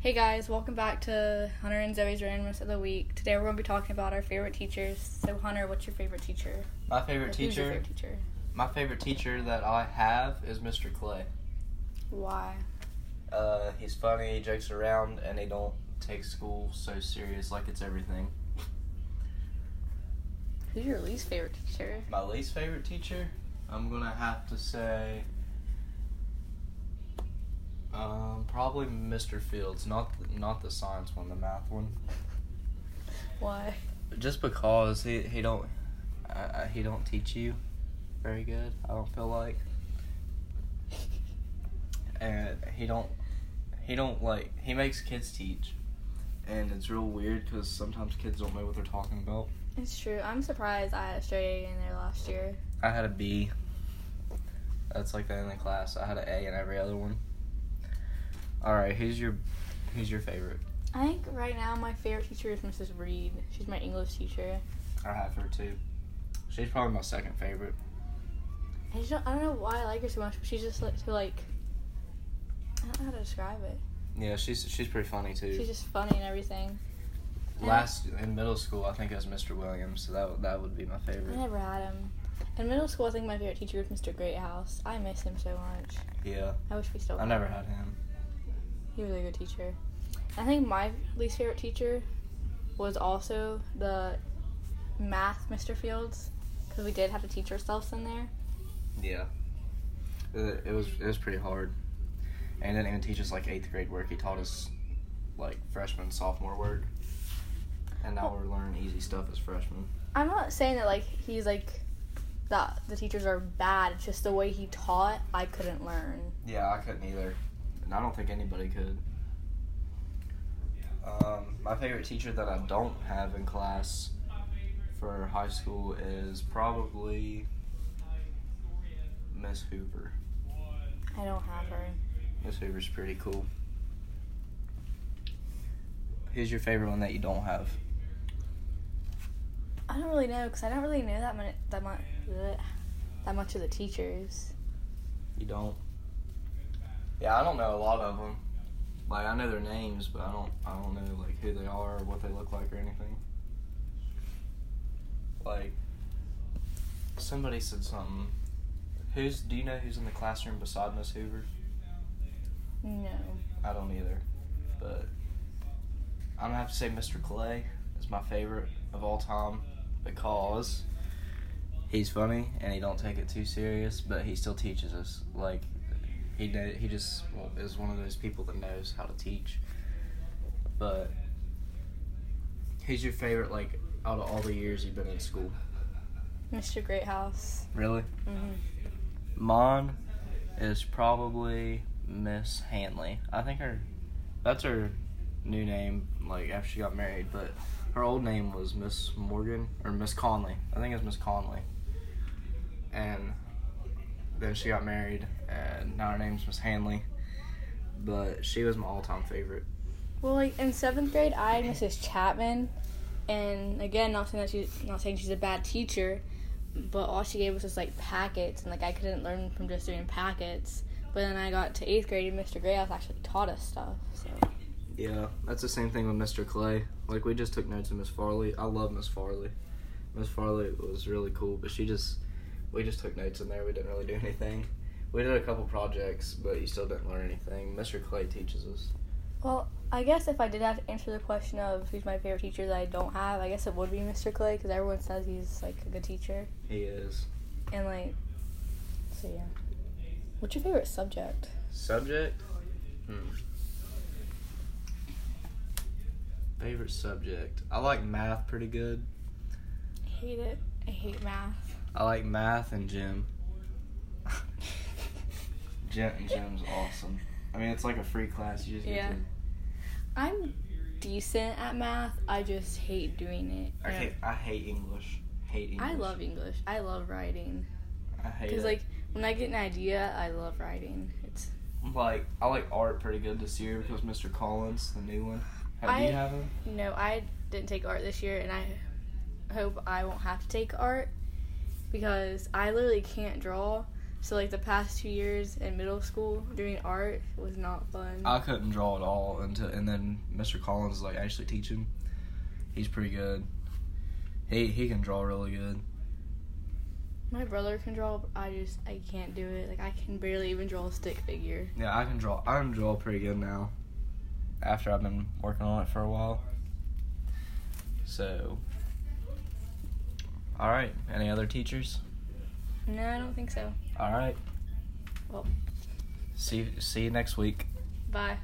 Hey guys, welcome back to Hunter and Zoe's Randomness of the Week. Today we're going to be talking about our favorite teachers. So, Hunter, what's your favorite teacher? My favorite Or who's your favorite teacher? my favorite teacher that I have is Mr. Clay. Why? Uh, he's funny, he jokes around, and he don't take school so serious like it's everything. Who's your least favorite teacher? My least favorite teacher, I'm gonna have to say, um, probably Mr. Fields, not not the science one, the math one. Why? Just because he he don't uh, uh, he don't teach you very good. I don't feel like, and he don't he don't like he makes kids teach, and it's real weird because sometimes kids don't know what they're talking about. It's true. I'm surprised I had a straight A in there last year. I had a B. That's like the only class. I had an A in every other one. All right, who's your who's your favorite? I think right now my favorite teacher is Mrs. Reed. She's my English teacher. I have her too. She's probably my second favorite. I just don't, I don't know why I like her so much, but she's just like so like I don't know how to describe it. Yeah, she's she's pretty funny too. She's just funny and everything. And Last in middle school, I think it was Mr. Williams, so that would- that would be my favorite. I never had him. In middle school, I think my favorite teacher was Mr. Greathouse. I miss him so much. Yeah, I wish we still. I never him. had him. He was a good teacher. I think my least favorite teacher was also the math Mr. Fields because we did have to teach ourselves in there. Yeah, it, was it was pretty hard, and he didn't even teach us like eighth grade work. He taught us like freshman sophomore work, and now we're learning easy stuff as freshmen. I'm not saying that like he's like that the teachers are bad. It's just the way he taught. I couldn't learn. Yeah, I couldn't either, I don't think anybody could. Um, my favorite teacher that I don't have in class for high school is probably Miss Hoover. I don't have her. Miss Hoover's pretty cool. Who's your favorite one that you don't have? I don't really know because I don't really know that much that much that much of the teachers. You don't. Yeah, I don't know a lot of them. Like I know their names, but I don't. I don't know like who they are or what they look like or anything. Like somebody said something. Who's? Do you know who's in the classroom beside Miss Hoover? No. I don't either. But I'm gonna have to say Mr. Clay is my favorite of all time because he's funny and he don't take it too serious, but he still teaches us. Like he know, he just well, is one of those people that knows how to teach. But who's your favorite? Like out of all the years you've been in school, Mr. Greathouse. really? hmm Mon is probably Miss Hanley. I think her that's her new name, like after she got married, but her old name was Miss Morgan or Miss Conley. I think it's Miss Conley. And then she got married and now her name's Miss Hanley. But she was my all time favorite. Well, like in seventh grade, I had Mrs. Chapman, and again, not saying that she's not saying she's a bad teacher, but all she gave us was like packets, and like I couldn't learn from just doing packets. But then I got to eighth grade, and Mr. Greathouse actually taught us stuff. So Yeah, that's the same thing with Mr. Clay. Like we just took notes of Miss Farley. I love Miss Farley. Miss Farley was really cool, but she just we just took notes in there. We didn't really do anything. We did a couple projects, but you still didn't learn anything. Mr. Clay teaches us. well, I guess if I did have to answer the question of who's my favorite teacher that I don't have, I guess it would be Mr. Clay because everyone says he's like a good teacher, He is. and like, so yeah. What's your favorite subject? Subject? Hmm. Favorite subject? I like math pretty good. I hate it. I hate math. I like math and gym. Gym gym's awesome. I mean, it's like a free class. You just get Yeah. to I'm decent at math. I just hate doing it. I hate, I hate English. Hate English. I love English. I love writing. I hate Because it. like when I get an idea, I love writing. It's like I like art pretty good this year because Mr. Collins, the new one. Have I- you have him? you know I didn't take art this year, and I hope I won't have to take art because I literally can't draw. So like the past two years in middle school doing art was not fun. I couldn't draw at all until, and then Mr. Collins is like actually teaching. He's pretty good. He he can draw really good. My brother can draw, I just I can't do it. Like I can barely even draw a stick figure. Yeah, I can draw. I can draw pretty good now. After I've been working on it for a while. So. All right. Any other teachers? No, I don't think so. All right. Well. See see you next week. Bye.